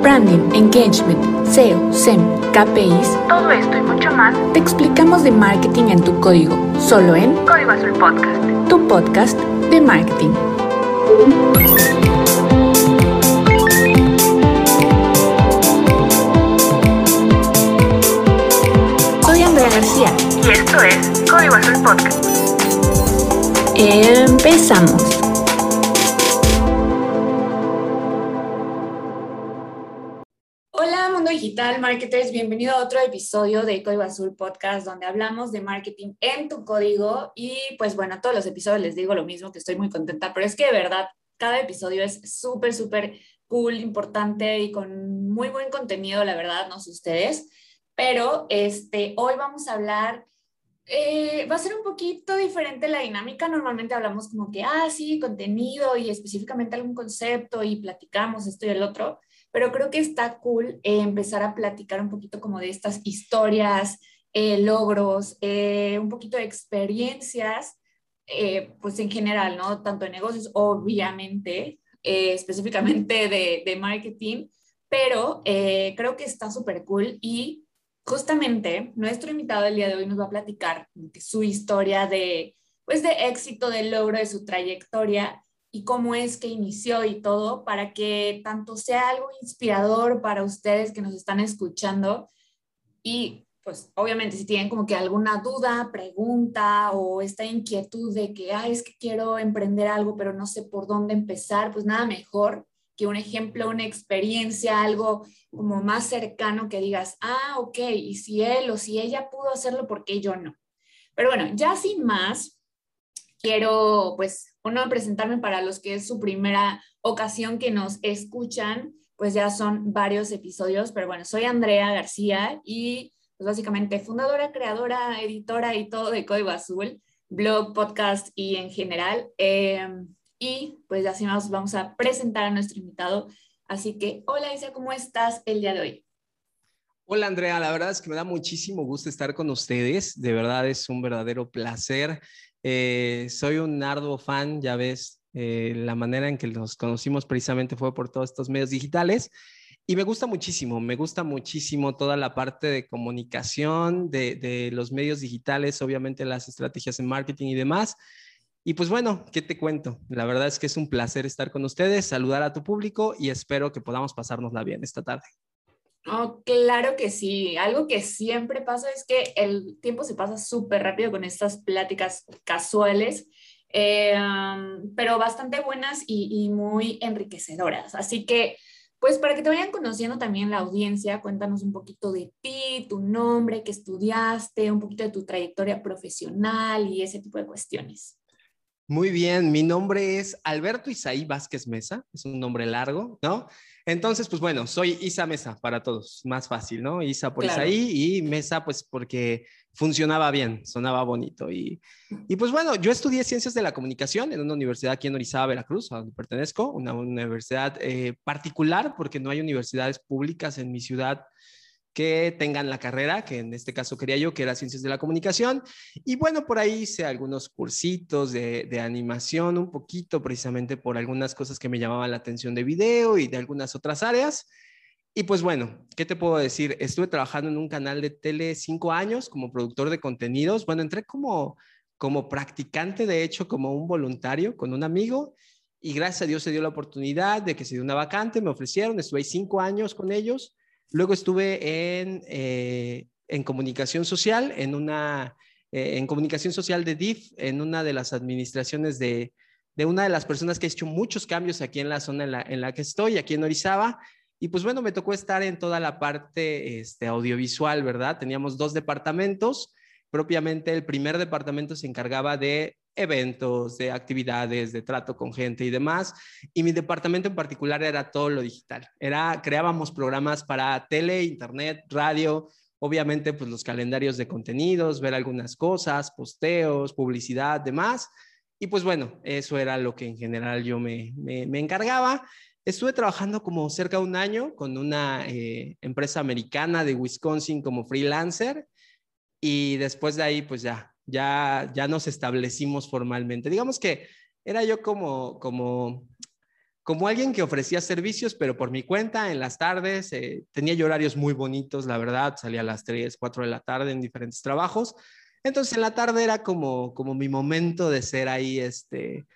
branding, engagement, SEO, SEM, KPIs, todo esto y mucho más, te explicamos de marketing en tu código, solo en Código Azul Podcast, tu podcast de marketing. Soy Andrea García y esto es Código Azul Podcast. Empezamos. Digital marketers? Bienvenido a otro episodio de Código Azul Podcast, donde hablamos de marketing en tu código. Y pues bueno, todos los episodios les digo lo mismo, que estoy muy contenta, pero es que de verdad, cada episodio es súper, súper cool, importante y con muy buen contenido, la verdad, no sé ustedes. Pero este, hoy vamos a hablar eh, va a ser un poquito diferente la dinámica. Normalmente hablamos como que, ah, sí, contenido y específicamente algún concepto y platicamos esto y el otro pero creo que está cool eh, empezar a platicar un poquito como de estas historias, eh, logros, eh, un poquito de experiencias, pues en general, ¿no? Tanto de negocios, obviamente, específicamente de, de, marketing, pero creo que está súper cool y justamente nuestro invitado del día de hoy nos va a platicar su historia de, pues, de éxito, de logro, de su trayectoria y cómo es que inició y todo, para que tanto sea algo inspirador para ustedes que nos están escuchando y pues obviamente si tienen como que alguna duda, pregunta o esta inquietud de que, ay, es que quiero emprender algo, pero no sé por dónde empezar, pues nada mejor que un ejemplo, una experiencia, algo como más cercano que digas, ah, ok, y si él o si ella pudo hacerlo, ¿por qué yo no? Pero bueno, ya sin más, quiero pues uno presentarme para los que es su primera ocasión que nos escuchan, pues ya son varios episodios, pero bueno, soy Andrea García y pues básicamente fundadora, creadora, editora y todo de Código Azul, blog, podcast y en general. Em, y pues así más vamos a presentar a nuestro invitado. Así que, hola Isa, ¿cómo estás el día de hoy? Hola Andrea, la verdad es que me da muchísimo gusto estar con ustedes, de verdad es un verdadero placer eh, soy un arduo fan, ya ves, eh, la manera en que nos conocimos precisamente fue por todos estos medios digitales. Y me gusta muchísimo, me gusta muchísimo toda la parte de comunicación, de, de los medios digitales, obviamente las estrategias en marketing y demás. Y pues bueno, ¿qué te cuento? La verdad es que es un placer estar con ustedes, saludar a tu público y espero que podamos pasárnosla bien esta tarde. Oh, claro que sí. Algo que siempre pasa es que el tiempo se pasa súper rápido con estas pláticas casuales, eh, pero bastante buenas y, muy enriquecedoras. Así que, pues para que te vayan conociendo también la audiencia, cuéntanos un poquito de ti, tu nombre, qué estudiaste, un poquito de tu trayectoria profesional y ese tipo de cuestiones. Muy bien, mi nombre es Alberto Isaí Vázquez Mesa, es un nombre largo, ¿no? Entonces, pues bueno, soy Isa Mesa para todos, más fácil, ¿no? Isa por Isaí y Mesa pues porque funcionaba bien, sonaba bonito. Y, y, pues bueno, yo estudié Ciencias de la Comunicación en una universidad aquí en Orizaba, Veracruz, a donde pertenezco, una universidad eh, particular porque no hay universidades públicas en mi ciudad que tengan la carrera, que en este caso quería yo, que era Ciencias de la Comunicación. Y bueno, por ahí hice algunos cursitos de, animación, un poquito precisamente por algunas cosas que me llamaban la atención de video y de algunas otras áreas. Y pues bueno, ¿qué te puedo decir? Estuve trabajando en un canal de tele cinco años como productor de contenidos. Bueno, entré como, como practicante, de hecho, como un voluntario con un amigo. Y gracias a Dios se dio la oportunidad de que se dio una vacante, me ofrecieron, estuve ahí cinco años con ellos Luego estuve en, eh, en comunicación social, en una, eh, en comunicación social de DIF, en una de las administraciones de, de, una de las personas que ha hecho muchos cambios aquí en la zona en la, en la, que estoy, aquí en Orizaba. Y pues bueno, me tocó estar en toda la parte este, audiovisual, ¿verdad? Teníamos dos departamentos. Propiamente el primer departamento se encargaba de eventos, de actividades, de trato con gente y demás. Y mi departamento en particular era todo lo digital. Era, creábamos programas para tele, internet, radio, obviamente pues los calendarios de contenidos, ver algunas cosas, posteos, publicidad, demás. Y pues bueno, eso era lo que en general yo me, me, encargaba. Estuve trabajando como cerca de un año con una eh, empresa americana de Wisconsin como freelancer y después de ahí pues ya ya, ya nos establecimos formalmente. Digamos que era yo como, como, como alguien que ofrecía servicios, pero por mi cuenta, en las tardes, eh, tenía yo horarios muy bonitos, la verdad, salía a las 3, 4 de la tarde en diferentes trabajos. Entonces, en la tarde era como, como mi momento de ser ahí, este,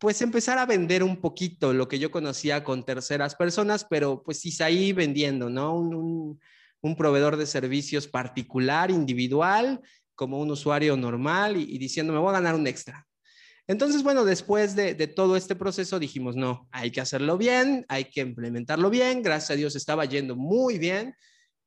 pues empezar a vender un poquito lo que yo conocía con terceras personas, pero pues ahí vendiendo, ¿no? Un, un, proveedor de servicios particular, individual, como un usuario normal y, y diciendo, me voy a ganar un extra, entonces, bueno, después de, todo este proceso dijimos, no, hay que hacerlo bien, hay que implementarlo bien. Gracias a Dios estaba yendo muy bien.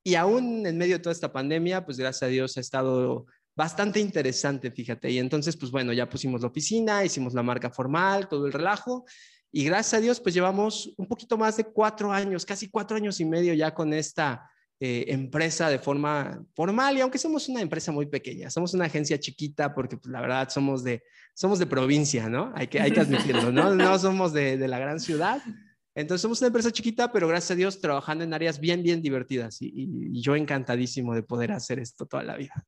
Y aún en medio de toda esta pandemia, pues gracias a Dios ha estado bastante interesante, fíjate. Y entonces, pues bueno, ya pusimos la oficina, hicimos la marca formal, todo el relajo. Y gracias a Dios, pues llevamos un poquito más de cuatro años, casi cuatro años y medio ya con esta eh, empresa de forma formal y aunque somos una empresa muy pequeña, somos una agencia chiquita porque pues, la verdad somos de, somos de provincia, ¿no? Hay que, hay que admitirlo, ¿no? No somos de, de la gran ciudad. Entonces somos una empresa chiquita, pero gracias a Dios trabajando en áreas bien, bien divertidas y, y, yo encantadísimo de poder hacer esto toda la vida.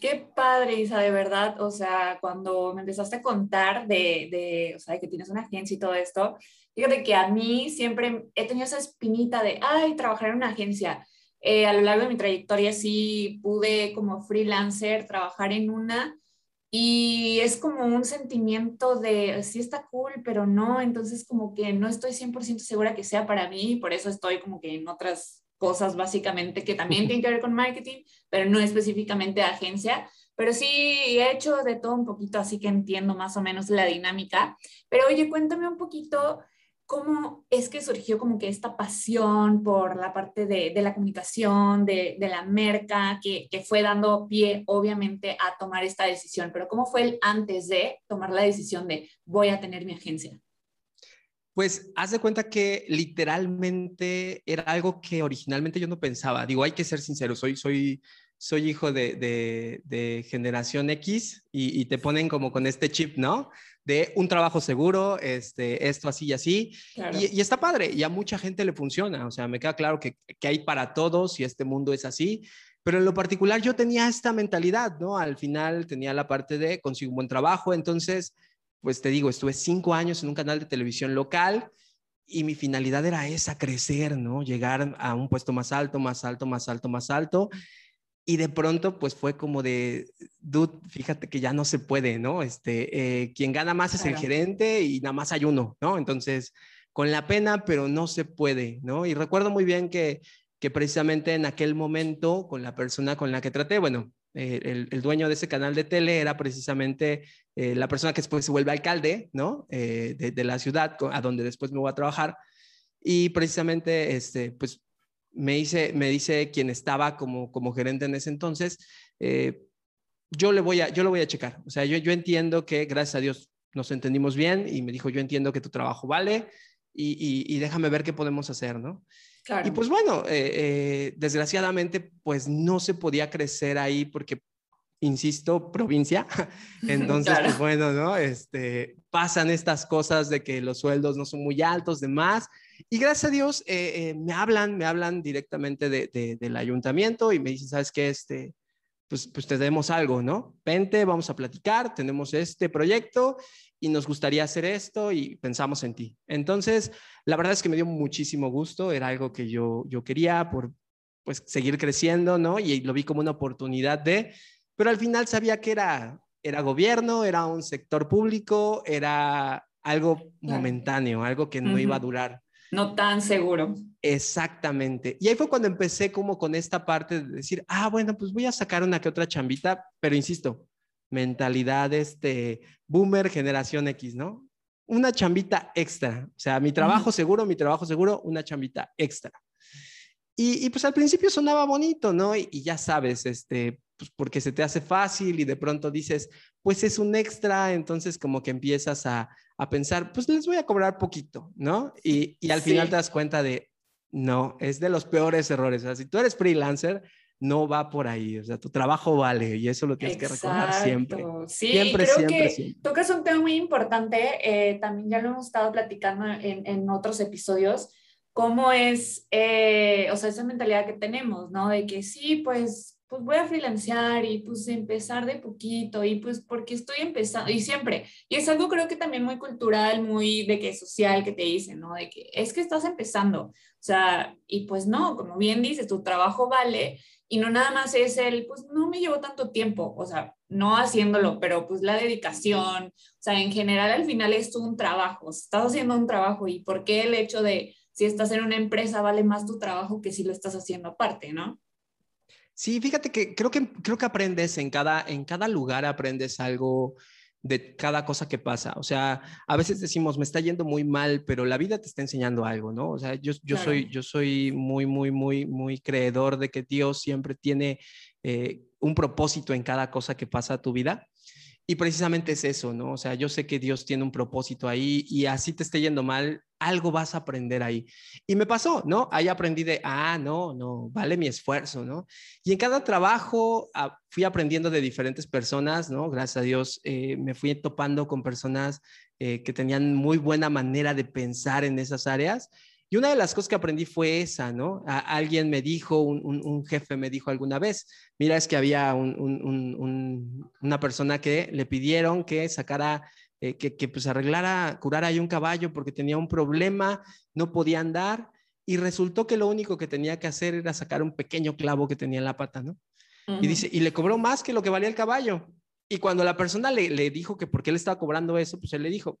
Qué padre, Isa, de verdad. O sea, cuando me empezaste a contar de, de, o sea, que tienes una agencia y todo esto, fíjate que a mí siempre he tenido esa espinita de, ay, trabajar en una agencia. Eh, a lo largo de mi trayectoria sí pude como freelancer trabajar en una y es como un sentimiento de sí está cool, pero no, entonces como que no estoy 100% segura que sea para mí, por eso estoy como que en otras cosas básicamente que también tienen que ver con marketing, pero no específicamente agencia. Pero sí he hecho de todo un poquito, así que entiendo más o menos la dinámica. Pero oye, cuéntame un poquito ¿cómo es que surgió como que esta pasión por la parte de, la comunicación, de, la merca, que, fue dando pie, obviamente, a tomar esta decisión? Pero ¿cómo fue el antes de tomar la decisión de voy a tener mi agencia? Pues haz de cuenta que literalmente era algo que originalmente yo no pensaba. Digo, hay que ser sincero, soy, soy, soy hijo de, generación X y, y, te ponen como con este chip, ¿no? De un trabajo seguro, este, esto así y así. Y, está padre, y a mucha gente le funciona. O sea, me queda claro que, que hay para todos y este mundo es así. Pero en lo particular yo tenía esta mentalidad, ¿no? Al final tenía la parte de consigo un buen trabajo. Entonces, pues te digo, estuve cinco años en un canal de televisión local y mi finalidad era esa, crecer, ¿no? Llegar a un puesto más alto, más alto, más alto, más alto. Y de pronto, pues fue como de, dude, fíjate que ya no se puede, ¿no? Este, eh, quien gana más es el gerente y nada más hay uno, ¿no? Entonces, con la pena, pero no se puede, ¿no? Y recuerdo muy bien que, que precisamente en aquel momento, con la persona con la que traté, bueno, eh, el, el, dueño de ese canal de tele era precisamente eh, la persona que después se vuelve alcalde, ¿no? de, de, la ciudad a donde después me voy a trabajar. Y precisamente, este, pues me dice, me dice quien estaba como, como gerente en ese entonces, eh, yo, le voy a, yo lo voy a checar. O sea, yo, yo entiendo que, gracias a Dios, nos entendimos bien y me dijo, yo entiendo que tu trabajo vale y, y, déjame ver qué podemos hacer, ¿no? Y pues bueno, eh, eh, desgraciadamente, pues no se podía crecer ahí porque, insisto, provincia. Entonces, pues bueno, ¿no? Este, pasan estas cosas de que los sueldos no son muy altos, demás. Y gracias a Dios eh, eh, me hablan, me hablan directamente de, del ayuntamiento y me dicen, ¿sabes qué? Este, pues, pues te demos algo, ¿no? Vente, vamos a platicar, tenemos este proyecto y nos gustaría hacer esto y pensamos en ti. Entonces, la verdad es que me dio muchísimo gusto, era algo que yo, yo quería por pues seguir creciendo, ¿no? Y lo vi como una oportunidad de, pero al final sabía que era, era gobierno, era un sector público, era algo momentáneo, algo que no iba a durar no tan seguro. Exactamente. Y ahí fue cuando empecé como con esta parte de decir, ah, bueno, pues voy a sacar una que otra chambita, pero insisto, mentalidad este boomer generación X, ¿no? Una chambita extra. O sea, mi trabajo seguro, mi trabajo seguro, una chambita extra. Y, pues al principio sonaba bonito, ¿no? Y, y, ya sabes, este, pues porque se te hace fácil y de pronto dices, pues es un extra, entonces como que empiezas a, a pensar, pues les voy a cobrar poquito, ¿no? Y, y al final te das cuenta de, no, es de los peores errores. O sea, si tú eres freelancer, no va por ahí. O sea, tu trabajo vale y eso lo tienes que recordar siempre. Sí, siempre, creo que tocas un tema muy importante. Eh, también ya lo hemos estado platicando en, en otros episodios. Cómo es, eh, o sea, esa mentalidad que tenemos, ¿no? De que sí, pues pues voy a freelancear y pues empezar de poquito y pues porque estoy empezando y siempre, y es algo creo que también muy cultural, muy de que social que te dicen, ¿no? De que es que estás empezando, o sea, y pues no, como bien dices, tu trabajo vale y no nada más es el, pues no me llevo tanto tiempo, o sea, no haciéndolo, pero pues la dedicación, o sea, en general al final es un trabajo, estás haciendo un trabajo y por qué el hecho de si estás en una empresa vale más tu trabajo que si lo estás haciendo aparte, ¿no? Sí, fíjate que creo que, creo que aprendes en cada, en cada lugar, aprendes algo de cada cosa que pasa. O sea, a veces decimos, me está yendo muy mal, pero la vida te está enseñando algo, ¿no? O sea, yo, yo, soy, yo soy muy, muy, muy, muy creedor de que Dios siempre tiene eh, un propósito en cada cosa que pasa a tu vida. Y precisamente es eso, ¿no? O sea, yo sé que Dios tiene un propósito ahí y así te esté yendo mal, algo vas a aprender ahí. Y me pasó, ¿no? Ahí aprendí de, ah, no, no, vale mi esfuerzo, ¿no? Y en cada trabajo ah, fui aprendiendo de diferentes personas, ¿no? Gracias a Dios eh, me fui topando con personas eh, que tenían muy buena manera de pensar en esas áreas y una de las cosas que aprendí fue esa, ¿no? alguien me dijo, un, jefe me dijo alguna vez, mira, es que había una persona que le pidieron que sacara, eh, que, que, pues arreglara, curara ahí un caballo porque tenía un problema, no podía andar y resultó que lo único que tenía que hacer era sacar un pequeño clavo que tenía en la pata, ¿no? Y dice, y le cobró más que lo que valía el caballo. Y cuando la persona le, le, dijo que por qué le estaba cobrando eso, pues él le dijo,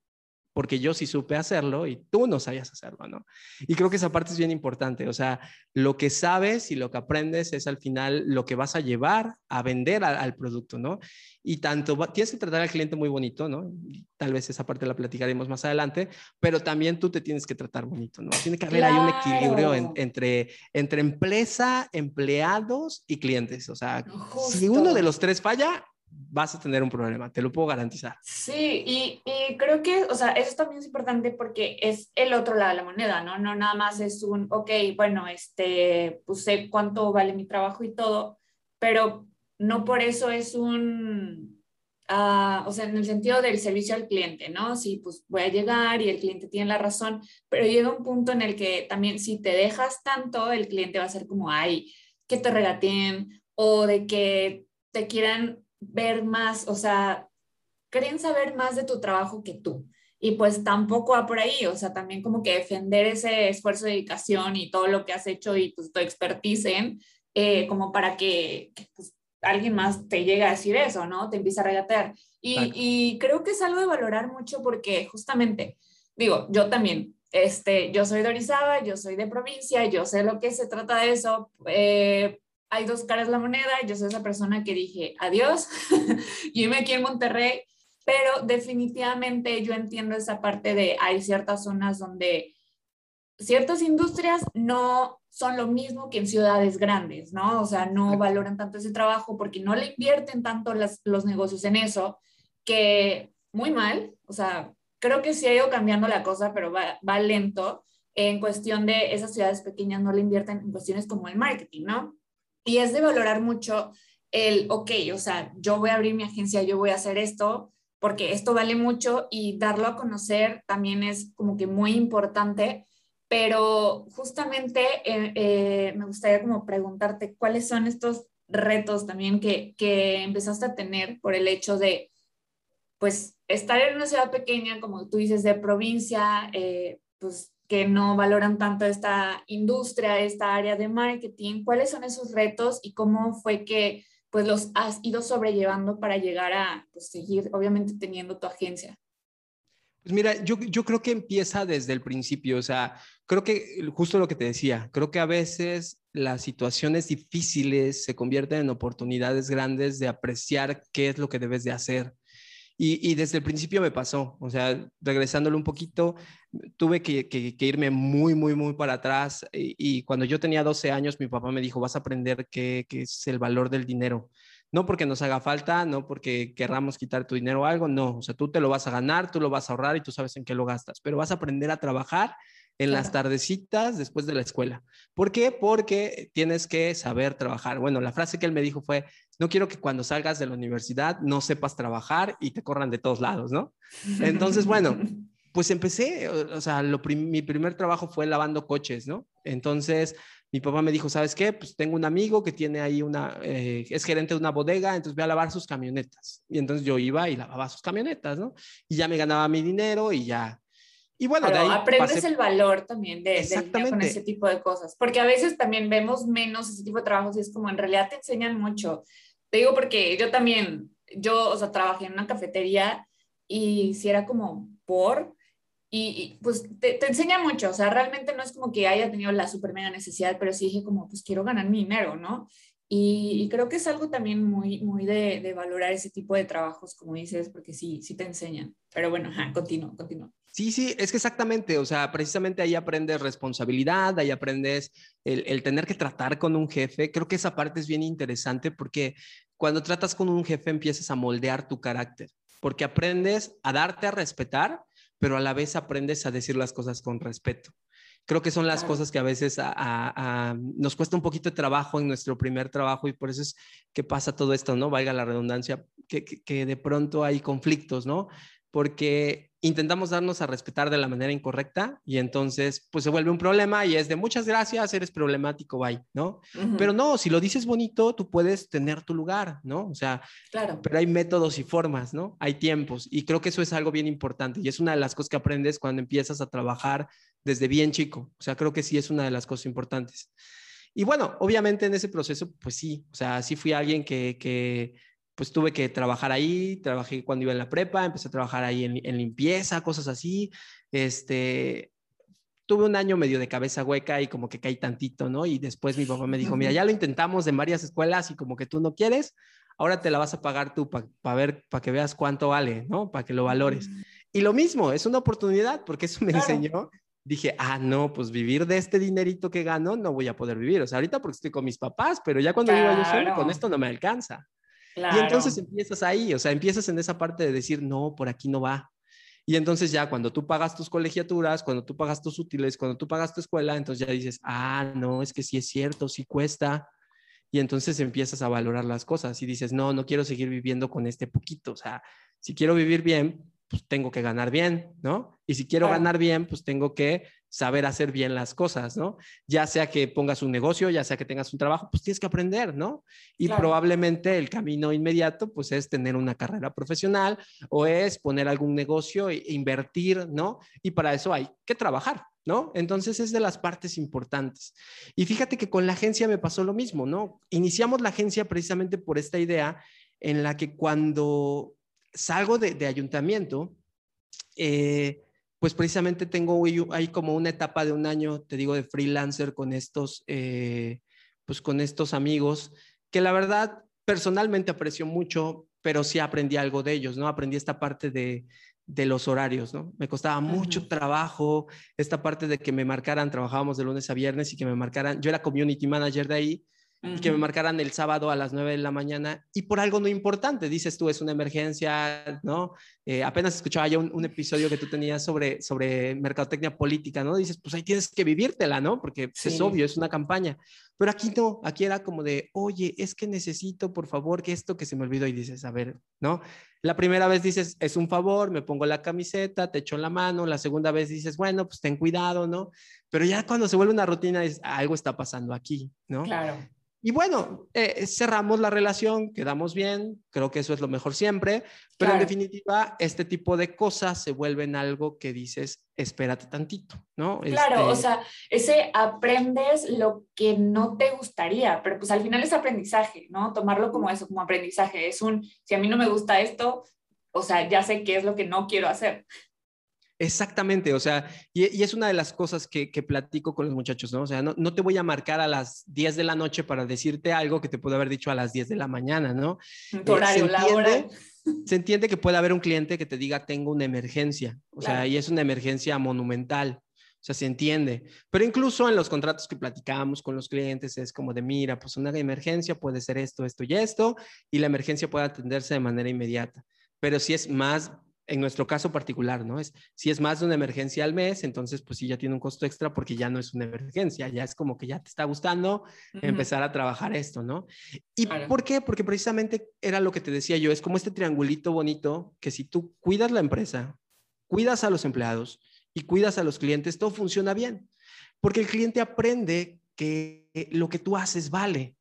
porque yo sí supe hacerlo y tú no sabías hacerlo, ¿no? Y creo que esa parte es bien importante, o sea, lo que sabes y lo que aprendes es al final lo que vas a llevar a vender al producto, ¿no? Y tanto tienes que tratar al cliente muy bonito, ¿no? Tal vez esa parte la platicaremos más adelante, pero también tú te tienes que tratar bonito, ¿no? Tiene que haber ahí un equilibrio entre, entre empresa, empleados y clientes, o sea, si uno de los tres falla, vas a tener un problema, te lo puedo garantizar. Sí, y, y, creo que, o sea, eso también es importante porque es el otro lado de la moneda, ¿no? No nada más es un, ok, bueno, este, pues sé cuánto vale mi trabajo y todo, pero no por eso es un, uh, o sea, en el sentido del servicio al cliente, ¿no? Sí, pues voy a llegar y el cliente tiene la razón, pero llega un punto en el que también si te dejas tanto, el cliente va a ser como, ay, que te regateen o de que te quieran ver más, o sea, creen saber más de tu trabajo que tú. Y pues tampoco va por ahí, o sea, también como que defender ese esfuerzo, de dedicación y todo lo que has hecho y pues tu expertise en, eh, como para que, pues, alguien más te llegue a decir eso, ¿no? Te empieza a regatear. Y, y, creo que es algo de valorar mucho porque justamente, digo, yo también, este, yo soy de Orizaba, yo soy de provincia, yo sé lo que se trata de eso, eh, hay dos caras la moneda, yo soy esa persona que dije adiós, yo me aquí en Monterrey, pero definitivamente yo entiendo esa parte de hay ciertas zonas donde ciertas industrias no son lo mismo que en ciudades grandes, ¿no? O sea, no valoran tanto ese trabajo porque no le invierten tanto los negocios en eso, que muy mal, o sea, creo que sí ha ido cambiando la cosa, pero va, va lento en cuestión de esas ciudades pequeñas no le invierten en cuestiones como el marketing, ¿no? Y es de valorar mucho el, ok, o sea, yo voy a abrir mi agencia, yo voy a hacer esto, porque esto vale mucho y darlo a conocer también es como que muy importante, pero justamente eh, eh, me gustaría como preguntarte cuáles son estos retos también que, que empezaste a tener por el hecho de, pues, estar en una ciudad pequeña, como tú dices, de provincia, eh, pues que no valoran tanto esta industria, esta área de marketing. ¿Cuáles son esos retos y cómo fue que pues los has ido sobrellevando para llegar a pues, seguir, obviamente, teniendo tu agencia? Pues mira, yo, yo creo que empieza desde el principio, o sea, creo que justo lo que te decía, creo que a veces las situaciones difíciles se convierten en oportunidades grandes de apreciar qué es lo que debes de hacer. Y, desde el principio me pasó, o sea, regresándolo un poquito, tuve que, irme muy, muy, muy para atrás. Y, cuando yo tenía 12 años, mi papá me dijo, vas a aprender qué, qué, es el valor del dinero. No porque nos haga falta, no porque querramos quitar tu dinero o algo, no. O sea, tú te lo vas a ganar, tú lo vas a ahorrar y tú sabes en qué lo gastas, pero vas a aprender a trabajar en las tardecitas después de la escuela. ¿Por qué? Porque tienes que saber trabajar. Bueno, la frase que él me dijo fue, no quiero que cuando salgas de la universidad no sepas trabajar y te corran de todos lados, ¿no? Entonces, bueno, pues empecé, o, sea, mi primer trabajo fue lavando coches, ¿no? Entonces, mi papá me dijo, ¿sabes qué? Pues tengo un amigo que tiene ahí una, eh, es gerente de una bodega, entonces voy a lavar sus camionetas. Y entonces yo iba y lavaba sus camionetas, ¿no? Y ya me ganaba mi dinero y ya. Y bueno, de ahí aprendes el valor también de, de con ese tipo de cosas, porque a veces también vemos menos ese tipo de trabajos y es como en realidad te enseñan mucho. Te digo porque yo también, yo, o sea, trabajé en una cafetería y si era como por, y, pues te, te, enseña mucho, o sea, realmente no es como que haya tenido la super mega necesidad, pero sí dije como, pues quiero ganar mi dinero, ¿no? Y, creo que es algo también muy, muy de, de, valorar ese tipo de trabajos, como dices, porque sí, sí te enseñan. Pero bueno, continúo, continúo. Sí, sí, es que exactamente, o sea, precisamente ahí aprendes responsabilidad, ahí aprendes el, el, tener que tratar con un jefe. Creo que esa parte es bien interesante porque cuando tratas con un jefe empiezas a moldear tu carácter, porque aprendes a darte a respetar pero a la vez aprendes a decir las cosas con respeto. Creo que son las cosas que a veces nos cuesta un poquito de trabajo en nuestro primer trabajo y por eso es que pasa todo esto, ¿no? Valga la redundancia, que, que de pronto hay conflictos, ¿no? Porque intentamos darnos a respetar de la manera incorrecta y entonces pues se vuelve un problema y es de muchas gracias, eres problemático, bye, ¿no? Pero no, si lo dices bonito, tú puedes tener tu lugar, ¿no? O sea, claro. pero hay métodos y formas, ¿no? Hay tiempos y creo que eso es algo bien importante y es una de las cosas que aprendes cuando empiezas a trabajar desde bien chico, o sea, creo que sí es una de las cosas importantes. Y bueno, obviamente en ese proceso, pues sí, o sea, sí fui alguien que, que pues tuve que trabajar ahí, trabajé cuando iba en la prepa, empecé a trabajar ahí en, limpieza, cosas así. Este, tuve un año medio de cabeza hueca y como que caí tantito, ¿no? Y después mi papá me dijo, mira, ya lo intentamos en varias escuelas y como que tú no quieres, ahora te la vas a pagar tú para ver, para que veas cuánto vale, ¿no? Para que lo valores. Y lo mismo, es una oportunidad porque eso me enseñó. Dije, ah, no, pues vivir de este dinerito que gano no voy a poder vivir. O sea, ahorita porque estoy con mis papás, pero ya cuando vivo yo solo, con esto no me alcanza. Y entonces empiezas ahí, o sea, empiezas en esa parte de decir, no, por aquí no va. Y entonces ya cuando tú pagas tus colegiaturas, cuando tú pagas tus útiles, cuando tú pagas tu escuela, entonces ya dices, ah, no, es que sí es cierto, sí cuesta. Y entonces empiezas a valorar las cosas y dices, no, no quiero seguir viviendo con este poquito. O sea, si quiero vivir bien, pues tengo que ganar bien, ¿no? Y si quiero ganar bien, pues tengo que saber hacer bien las cosas, ¿no? Ya sea que pongas un negocio, ya sea que tengas un trabajo, pues tienes que aprender, ¿no? Y probablemente el camino inmediato, pues es tener una carrera profesional o es poner algún negocio e invertir, ¿no? Y para eso hay que trabajar, ¿no? Entonces es de las partes importantes. Y fíjate que con la agencia me pasó lo mismo, ¿no? Iniciamos la agencia precisamente por esta idea en la que cuando salgo de, ayuntamiento, eh, pues precisamente tengo ahí como una etapa de un año, te digo, de freelancer con estos, eh, pues con estos amigos, que la verdad personalmente aprecio mucho, pero sí aprendí algo de ellos, ¿no? Aprendí esta parte de, de los horarios, ¿no? Me costaba mucho trabajo esta parte de que me marcaran, trabajábamos de lunes a viernes y que me marcaran, yo era community manager de ahí, que me marcaran el sábado a las 9 de la mañana y por algo no importante, dices tú, es una emergencia, ¿no? Eh, apenas escuchaba ya un, episodio que tú tenías sobre, sobre mercadotecnia política, ¿no? Dices, pues ahí tienes que vivírtela, ¿no? Porque pues, es obvio, es una campaña. Pero aquí no, aquí era como de, oye, es que necesito, por favor, que esto que se me olvidó y dices, a ver, ¿no? La primera vez dices, es un favor, me pongo la camiseta, te echo la mano, la segunda vez dices, bueno, pues ten cuidado, ¿no? Pero ya cuando se vuelve una rutina, es, algo está pasando aquí, ¿no? Claro. Y bueno, eh, cerramos la relación, quedamos bien, creo que eso es lo mejor siempre, pero en definitiva, este tipo de cosas se vuelven algo que dices, espérate tantito, ¿no? Claro, o este sea, ese aprendes lo que no te gustaría, pero pues al final es aprendizaje, ¿no? Tomarlo como eso, como aprendizaje. Es un, si a mí no me gusta esto, o sea, ya sé qué es lo que no quiero hacer. Exactamente, o sea, y, es una de las cosas que, platico con los muchachos, ¿no? O sea, no, te voy a marcar a las 10 de la noche para decirte algo que te puedo haber dicho a las 10 de la mañana, ¿no? Tu horario, la hora. Se entiende que puede haber un cliente que te diga, tengo una emergencia, o sea, y es una emergencia monumental, o sea, se entiende. Pero incluso en los contratos que platicamos con los clientes es como de, mira, pues una emergencia puede ser esto, esto y esto, y la emergencia puede atenderse de manera inmediata. Pero si es más en nuestro caso particular, ¿no? Es si es más de una emergencia al mes, entonces pues sí ya tiene un costo extra porque ya no es una emergencia, ya es como que ya te está gustando empezar a trabajar esto, ¿no? ¿Y por qué? Porque precisamente era lo que te decía yo, es como este triangulito bonito que si tú cuidas la empresa, cuidas a los empleados y cuidas a los clientes, todo funciona bien. Porque el cliente aprende que lo que tú haces vale.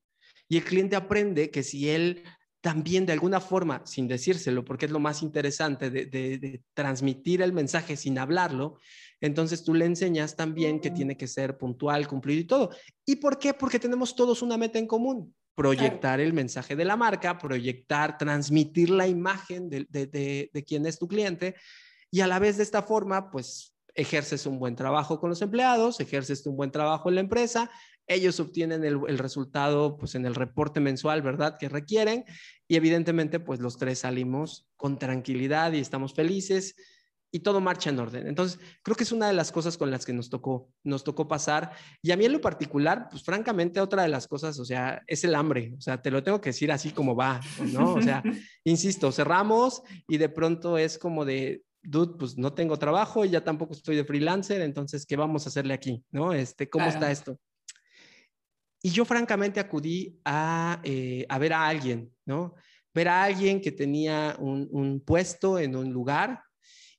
Y el cliente aprende que si él también de alguna forma, sin decírselo, porque es lo más interesante de, transmitir el mensaje sin hablarlo, entonces tú le enseñas también que tiene que ser puntual, cumplir y todo. ¿Y por qué? Porque tenemos todos una meta en común, proyectar el mensaje de la marca, proyectar, transmitir la imagen de, de quién es tu cliente y a la vez de esta forma, pues ejerces un buen trabajo con los empleados, ejerces un buen trabajo en la empresa ellos obtienen el, resultado pues en el reporte mensual, ¿verdad? Que requieren y evidentemente pues los tres salimos con tranquilidad y estamos felices y todo marcha en orden. Entonces, creo que es una de las cosas con las que nos tocó, nos tocó pasar. Y a mí en lo particular, pues francamente, otra de las cosas, o sea, es el hambre. O sea, te lo tengo que decir así como va, ¿no? O sea, insisto, cerramos y de pronto es como de, dude, pues no tengo trabajo y ya tampoco estoy de freelancer, entonces, ¿qué vamos a hacerle aquí? ¿No? Este, ¿cómo está esto? Y yo francamente acudí a, eh, a ver a alguien, ¿no? Ver a alguien que tenía un, puesto en un lugar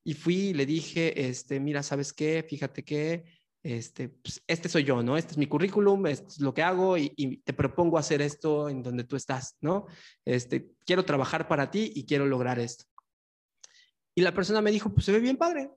y fui y le dije, este, mira, ¿sabes qué? Fíjate que este, pues, este soy yo, ¿no? Este es mi currículum, esto es lo que hago y, y, te propongo hacer esto en donde tú estás, ¿no? Este, quiero trabajar para ti y quiero lograr esto. Y la persona me dijo, pues se ve bien padre.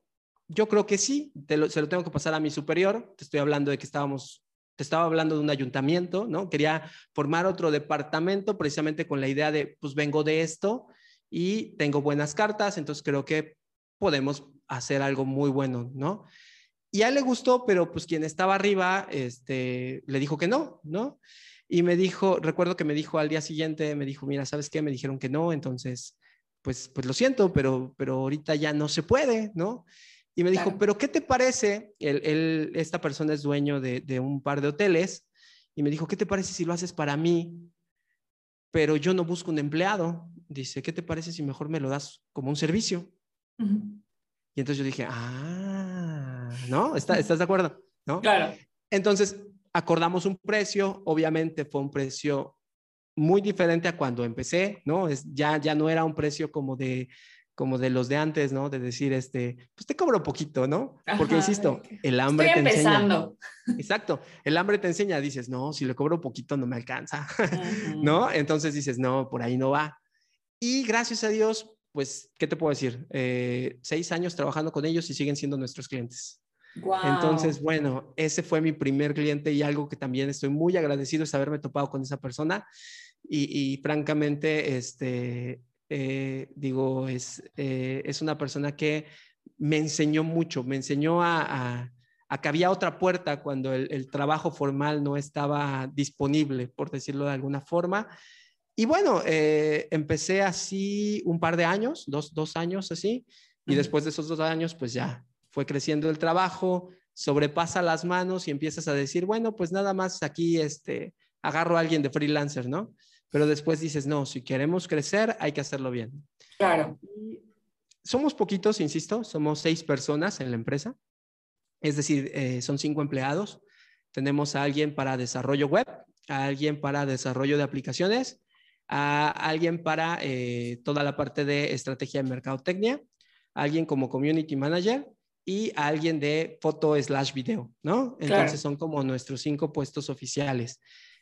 Yo creo que sí, te se lo tengo que pasar a mi superior. Te estoy hablando de que estábamos te estaba hablando de un ayuntamiento, ¿no? Quería formar otro departamento precisamente con la idea de, pues vengo de esto y tengo buenas cartas, entonces creo que podemos hacer algo muy bueno, ¿no? Y a él le gustó, pero pues quien estaba arriba, este, le dijo que no, ¿no? Y me dijo, recuerdo que me dijo al día siguiente, me dijo, mira, ¿sabes qué? Me dijeron que no, entonces, pues, pues lo siento, pero, pero ahorita ya no se puede, ¿no? Y me dijo, pero ¿qué te parece? Él, esta persona es dueño de, un par de hoteles. Y me dijo, ¿qué te parece si lo haces para mí? Pero yo no busco un empleado. Dice, ¿qué te parece si mejor me lo das como un servicio? Y entonces yo dije, ah, ¿no? ¿Estás de acuerdo? ¿No? Claro. Entonces acordamos un precio. Obviamente fue un precio muy diferente a cuando empecé, ¿no? Es, ya, ya no era un precio como de como de los de antes, ¿no? De decir, este, pues te cobro poquito, ¿no? Porque, insisto, el hambre te empezando. enseña. Exacto, el hambre te enseña, dices, no, si le cobro poquito no me alcanza, ¿no? Entonces dices, no, por ahí no va. Y gracias a Dios, pues, ¿qué te puedo decir? Eh, seis años trabajando con ellos y siguen siendo nuestros clientes. Entonces, bueno, ese fue mi primer cliente y algo que también estoy muy agradecido es haberme topado con esa persona. Y, y francamente, este, eh, digo, es, eh, es una persona que me enseñó mucho, me enseñó a, que había otra puerta cuando el, trabajo formal no estaba disponible, por decirlo de alguna forma. Y bueno, eh, empecé así un par de años, dos, dos años así, y después de esos dos años, pues ya fue creciendo el trabajo, sobrepasa las manos y empiezas a decir, bueno, pues nada más aquí este, agarro a alguien de freelancer, ¿no? pero después dices, no, si queremos crecer, hay que hacerlo bien. Claro. somos poquitos, insisto, somos seis personas en la empresa, es decir, eh, son cinco empleados. Tenemos a alguien para desarrollo web, a alguien para desarrollo de aplicaciones, a alguien para eh, toda la parte de estrategia de mercadotecnia, a alguien como community manager y a alguien de foto slash video, ¿no? Entonces son como nuestros cinco puestos oficiales.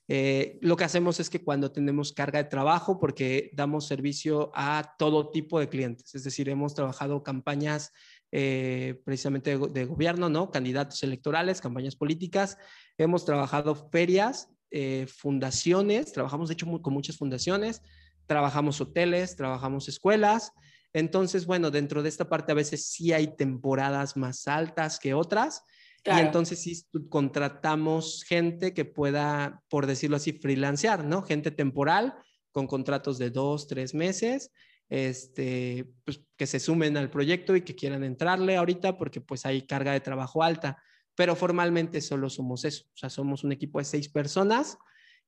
Eh, lo que hacemos es que cuando tenemos carga de trabajo, porque damos servicio a todo tipo de clientes, es decir, hemos trabajado campañas eh, precisamente de, gobierno, ¿no? Candidatos electorales, campañas políticas, hemos trabajado ferias, eh, fundaciones, trabajamos de hecho con muchas fundaciones, trabajamos hoteles, trabajamos escuelas. Entonces, bueno, dentro de esta parte a veces sí hay temporadas más altas que otras, y entonces sí contratamos gente que pueda, por decirlo así, freelancear, ¿no? Gente temporal con contratos de dos, tres meses, este, pues que se sumen al proyecto y que quieran entrarle ahorita porque pues hay carga de trabajo alta. Pero formalmente solo somos eso, o sea, somos un equipo de seis personas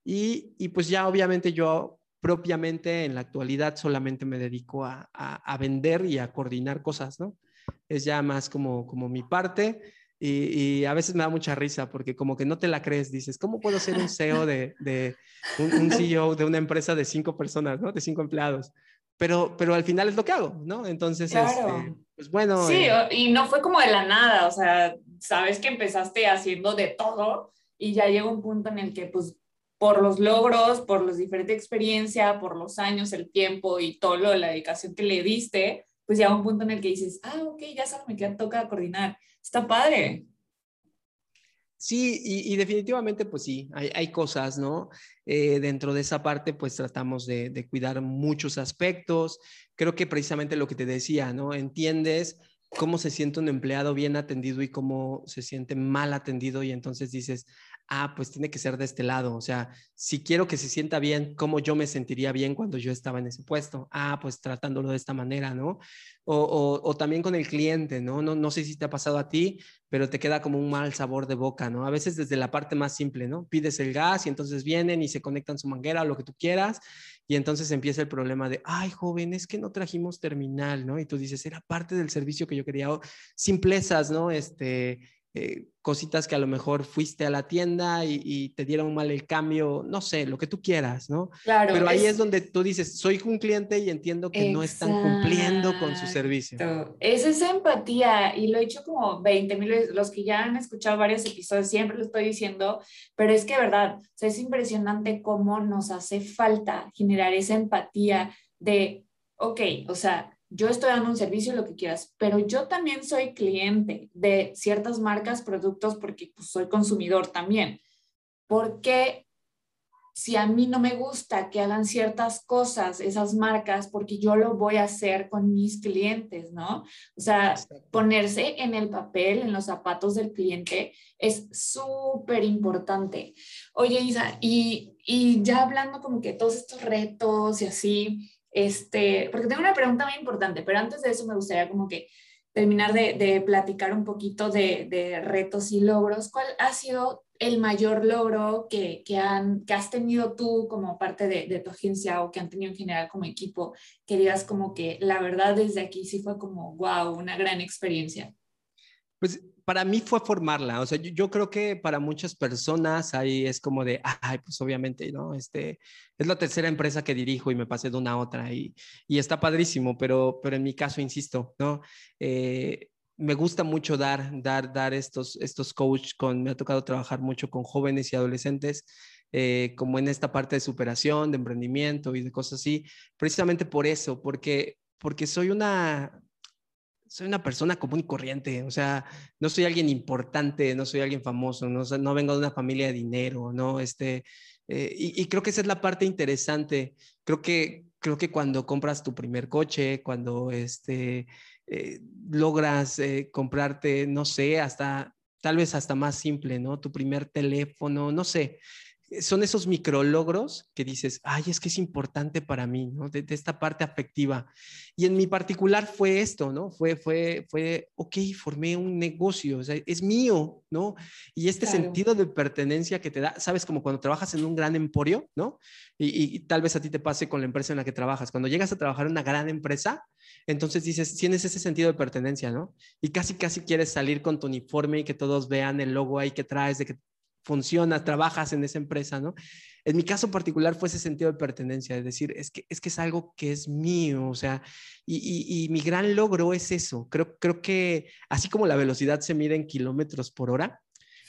y, y pues ya obviamente yo propiamente en la actualidad solamente me dedico a, a, a, vender y a coordinar cosas, ¿no? Es ya más como, como mi parte. Y, a veces me da mucha risa porque como que no te la crees, dices, ¿cómo puedo ser un CEO de, de un, CEO de una empresa de cinco personas, ¿no? De cinco empleados. pero, pero al final es lo que hago, ¿no? Entonces, este, pues bueno. Sí, eh, y no fue como de la nada, o sea, sabes que empezaste haciendo de todo y ya llega un punto en el que pues por los logros, por los diferentes experiencias, por los años, el tiempo y todo lo, la dedicación que le diste, pues llega un punto en el que dices, ah, ok, ya solo me queda, toca coordinar. Está padre. Sí, y, definitivamente, pues sí, hay, hay cosas, ¿no? Eh, dentro de esa parte, pues tratamos de, de, cuidar muchos aspectos. Creo que precisamente lo que te decía, ¿no? Entiendes cómo se siente un empleado bien atendido y cómo se siente mal atendido y entonces dices, ah, pues tiene que ser de este lado. O sea, si quiero que se sienta bien, ¿cómo yo me sentiría bien cuando yo estaba en ese puesto? Ah, pues tratándolo de esta manera, ¿no? O, o, también con el cliente, ¿no? ¿no? No sé si te ha pasado a ti, pero te queda como un mal sabor de boca, ¿no? A veces desde la parte más simple, ¿no? Pides el gas y entonces vienen y se conectan su manguera o lo que tú quieras y entonces empieza el problema de, ay, joven, es que no trajimos terminal, ¿no? Y tú dices, era parte del servicio que yo quería, simplezas, ¿no? Este, eh, cositas que a lo mejor fuiste a la tienda y, te dieron mal el cambio, no sé, lo que tú quieras, ¿no? Claro. Pero ahí es, donde tú dices, soy un cliente y entiendo que no están cumpliendo con su servicio. Es esa empatía y lo he dicho como 20 mil los que ya han escuchado varios episodios, siempre lo estoy diciendo, pero es que, verdad, es impresionante cómo nos hace falta generar esa empatía de, ok, o sea, yo estoy dando un servicio, lo que quieras, pero yo también soy cliente de ciertas marcas, productos, porque pues, soy consumidor también. Porque si a mí no me gusta que hagan ciertas cosas, esas marcas, porque yo lo voy a hacer con mis clientes, ¿no? O sea, ponerse en el papel, en los zapatos del cliente, es súper importante. Oye, Isa, y, y ya hablando como que todos estos retos y así, este, porque tengo una pregunta muy importante, pero antes de eso me gustaría como que terminar de, platicar un poquito de, retos y logros. ¿Cuál ha sido el mayor logro que, que, han, que has tenido tú como parte de, tu agencia o que han tenido en general como equipo? Que como que la verdad desde aquí sí fue como, wow, una gran experiencia. Pues para mí fue formarla, o sea, yo, creo que para muchas personas ahí es como de, ay, pues obviamente, ¿no? Este, es la tercera empresa que dirijo y me pasé de una a otra y, y está padrísimo, pero, pero en mi caso, insisto, ¿no? Eh, me gusta mucho dar, dar, dar estos, estos coach con, me ha tocado trabajar mucho con jóvenes y adolescentes, eh, como en esta parte de superación, de emprendimiento y de cosas así, precisamente por eso, porque, porque soy una, soy una persona común y corriente, o sea, no soy alguien importante, no soy alguien famoso, no, no vengo de una familia de dinero, ¿no? Este, eh, y, creo que esa es la parte interesante. Creo que, creo que cuando compras tu primer coche, cuando este, eh, logras eh, comprarte, no sé, hasta tal vez hasta más simple, ¿no? Tu primer teléfono, no sé son esos micrologros que dices, ay, es que es importante para mí, ¿no? De, esta parte afectiva. Y en mi particular fue esto, ¿no? Fue, fue, fue, ok, formé un negocio, o sea, es mío, ¿no? Y este sentido de pertenencia que te da, sabes, como cuando trabajas en un gran emporio, ¿no? Y, tal vez a ti te pase con la empresa en la que trabajas. Cuando llegas a trabajar en una gran empresa, entonces dices, tienes ese sentido de pertenencia, ¿no? Y casi, casi quieres salir con tu uniforme y que todos vean el logo ahí que traes, de que funcionas, trabajas en esa empresa, ¿no? En mi caso particular fue ese sentido de pertenencia, es decir, es que es, que es algo que es mío, o sea, y, mi gran logro es eso. Creo, creo que así como la velocidad se mide en kilómetros por hora,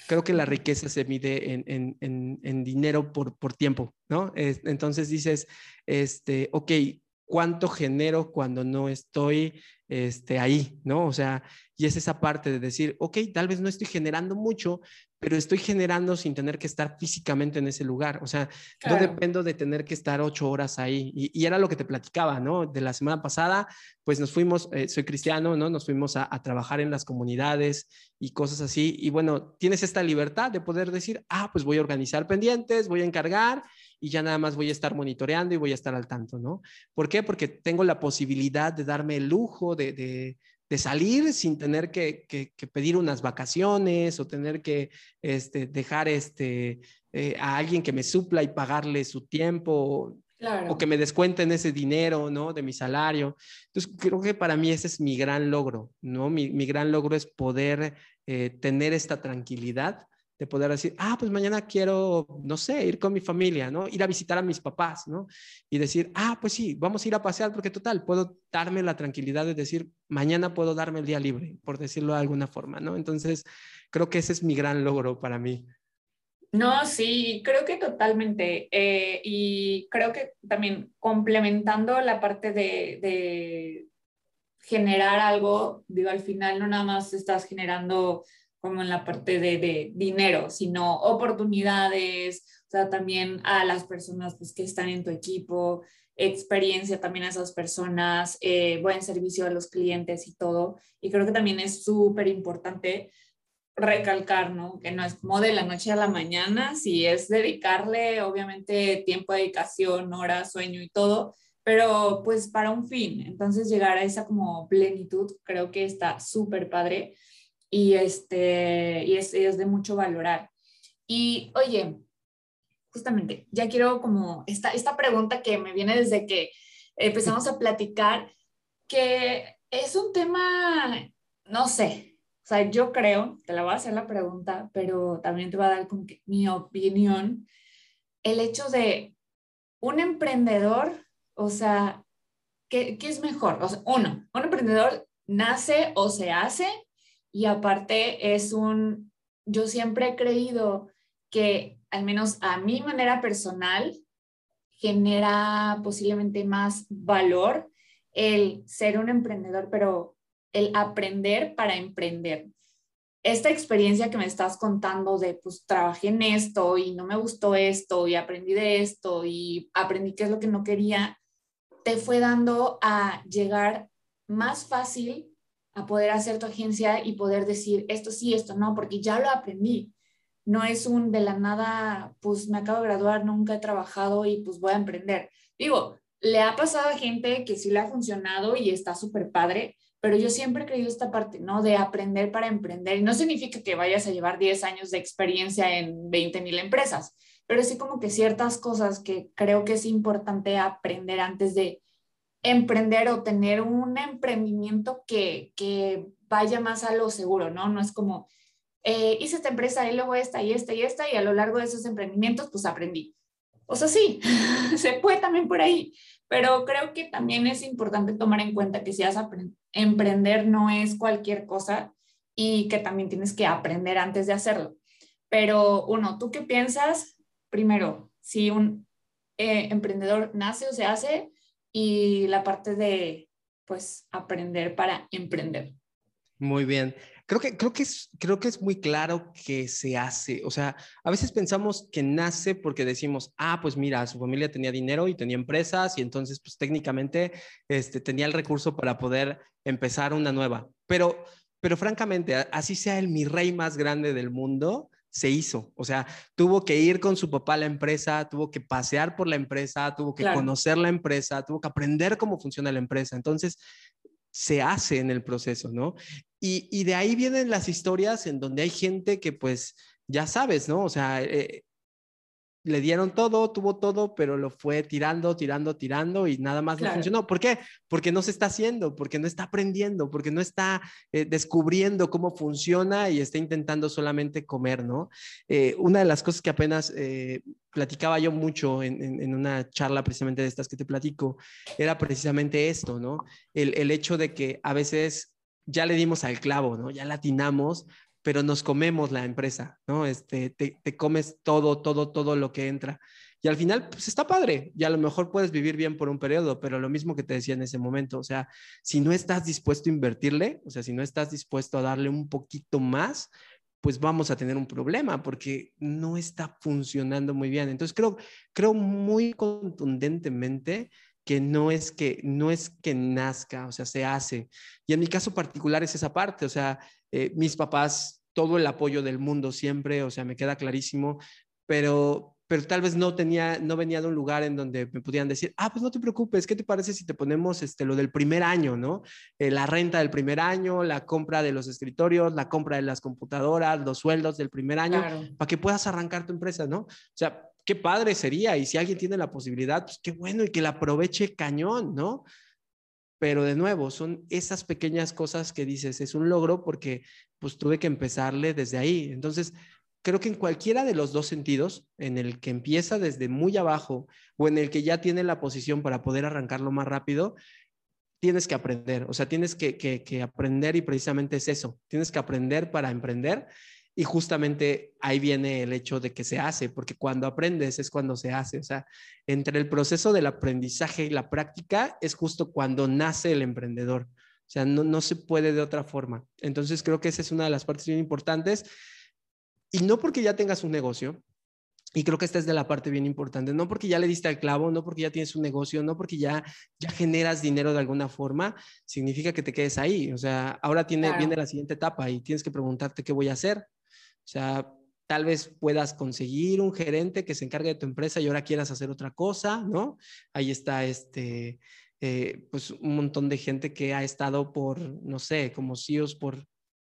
creo que la riqueza se mide en, en, dinero por, por, tiempo, ¿no? entonces dices, este, ok, ¿cuánto genero cuando no estoy este, ahí, ¿no? O sea, y es esa parte de decir, ok, tal vez no estoy generando mucho, pero estoy generando sin tener que estar físicamente en ese lugar. O sea, no dependo de tener que estar ocho horas ahí. Y, era lo que te platicaba, ¿no? De la semana pasada, pues nos fuimos, eh, soy cristiano, ¿no? Nos fuimos a, a, trabajar en las comunidades y cosas así. Y bueno, tienes esta libertad de poder decir, ah, pues voy a organizar pendientes, voy a encargar y ya nada más voy a estar monitoreando y voy a estar al tanto, ¿no? ¿Por qué? Porque tengo la posibilidad de darme el lujo de, salir sin tener que, pedir unas vacaciones o tener que este, dejar este, eh, a alguien que me supla y pagarle su tiempo. O que me descuenten ese dinero, ¿no? De mi salario. Entonces, creo que para mí ese es mi gran logro, ¿no? Mi, gran logro es poder eh, tener esta tranquilidad de poder decir, ah, pues mañana quiero, no sé, ir con mi familia, ¿no? Ir a visitar a mis papás, ¿no? Y decir, ah, pues sí, vamos a ir a pasear porque total, puedo darme la tranquilidad de decir, mañana puedo darme el día libre, por decirlo de alguna forma, ¿no? Entonces, creo que ese es mi gran logro para mí. No, sí, creo que totalmente. Eh, y creo que también complementando la parte de, de generar algo, digo, al final no nada más estás generando como en la parte de, dinero, sino oportunidades, o sea, también a las personas pues, que están en tu equipo, experiencia también a esas personas, eh, buen servicio a los clientes y todo. Y creo que también es súper importante recalcar, ¿no? Que no es como de la noche a la mañana, si es dedicarle, obviamente, tiempo, dedicación, horas, sueño y todo, pero pues para un fin. Entonces, llegar a esa como plenitud creo que está súper padre y, este, y es, es de mucho valorar. Y oye, justamente, ya quiero como esta, esta pregunta que me viene desde que empezamos a platicar, que es un tema, no sé, o sea, yo creo, te la voy a hacer la pregunta, pero también te voy a dar como mi opinión, el hecho de un emprendedor, o sea, ¿qué, ¿qué, es mejor? O sea, uno, un emprendedor nace o se hace y aparte es un, yo siempre he creído que al menos a mi manera personal genera posiblemente más valor el ser un emprendedor, pero el aprender para emprender. Esta experiencia que me estás contando de, pues trabajé en esto y no me gustó esto y aprendí de esto y aprendí qué es lo que no quería, te fue dando a llegar más fácil a poder hacer tu agencia y poder decir esto sí, esto no, porque ya lo aprendí. No es un de la nada, pues me acabo de graduar, nunca he trabajado y pues voy a emprender. Digo, le ha pasado a gente que sí le ha funcionado y está súper padre, pero yo siempre he creído esta parte, ¿no? De aprender para emprender. Y no significa que vayas a llevar 10 años de experiencia en 20 mil empresas, pero sí como que ciertas cosas que creo que es importante aprender antes de emprender o tener un emprendimiento que, que vaya más a lo seguro, ¿no? No es como, eh, hice esta empresa y luego esta y esta y esta y a lo largo de esos emprendimientos pues aprendí. O sea, sí, se puede también por ahí, pero creo que también es importante tomar en cuenta que si vas a emprender no es cualquier cosa y que también tienes que aprender antes de hacerlo. Pero uno, ¿tú qué piensas? Primero, si un eh, emprendedor nace o se hace, y la parte de, pues, aprender para emprender. Muy bien. Creo que, creo, que es, creo que es muy claro que se hace. O sea, a veces pensamos que nace porque decimos, ah, pues mira, su familia tenía dinero y tenía empresas y entonces, pues técnicamente, este, tenía el recurso para poder empezar una nueva. Pero, pero francamente, así sea el mi rey más grande del mundo, se hizo. O sea, tuvo que ir con su papá a la empresa, tuvo que pasear por la empresa, tuvo que conocer la empresa, tuvo que aprender cómo funciona la empresa. Entonces, se hace en el proceso, ¿no? Y, y de ahí vienen las historias en donde hay gente que, pues, ya sabes, ¿no? O sea, eh, le dieron todo, tuvo todo, pero lo fue tirando, tirando, tirando y nada más no funcionó. ¿Por qué? Porque no se está haciendo, porque no está aprendiendo, porque no está eh, descubriendo cómo funciona y está intentando solamente comer, ¿no? Eh, una de las cosas que apenas eh, platicaba yo mucho en, en, una charla precisamente de estas que te platico, era precisamente esto, ¿no? El, el hecho de que a veces ya le dimos al clavo, ¿no? Ya latinamos, pero nos comemos la empresa, ¿no? Este, te, te, comes todo, todo, todo lo que entra. Y al final, pues está padre, y a lo mejor puedes vivir bien por un periodo, pero lo mismo que te decía en ese momento, o sea, si no estás dispuesto a invertirle, o sea, si no estás dispuesto a darle un poquito más, pues vamos a tener un problema porque no está funcionando muy bien. Entonces creo, creo muy contundentemente que no es que no es que nazca, o sea, se hace. Y en mi caso particular es esa parte, o sea, eh, mis papás, todo el apoyo del mundo siempre, o sea, me queda clarísimo, pero, pero tal vez no tenía, no venía de un lugar en donde me pudieran decir, ah, pues no te preocupes, ¿qué te parece si te ponemos este, lo del primer año, ¿no? Eh, la renta del primer año, la compra de los escritorios, la compra de las computadoras, los sueldos del primer año, para que puedas arrancar tu empresa, ¿no? O sea, qué padre sería, y si alguien tiene la posibilidad, pues qué bueno, y que la aproveche cañón, ¿no? Pero de nuevo, son esas pequeñas cosas que dices, es un logro porque pues tuve que empezarle desde ahí. Entonces, creo que en cualquiera de los dos sentidos, en el que empieza desde muy abajo o en el que ya tiene la posición para poder arrancarlo más rápido, tienes que aprender, o sea, tienes que, que, aprender y precisamente es eso, tienes que aprender para emprender y justamente ahí viene el hecho de que se hace, porque cuando aprendes es cuando se hace, o sea, entre el proceso del aprendizaje y la práctica es justo cuando nace el emprendedor, o sea, no, no se puede de otra forma. Entonces creo que esa es una de las partes bien importantes y no porque ya tengas un negocio, y creo que esta es de la parte bien importante, no porque ya le diste al clavo, no porque ya tienes un negocio, no porque ya, ya generas dinero de alguna forma, significa que te quedes ahí. O sea, ahora tiene, viene la siguiente etapa y tienes que preguntarte qué voy a hacer. O sea, tal vez puedas conseguir un gerente que se encargue de tu empresa y ahora quieras hacer otra cosa, ¿no? Ahí está este, eh, pues un montón de gente que ha estado por, no sé, como CEOs por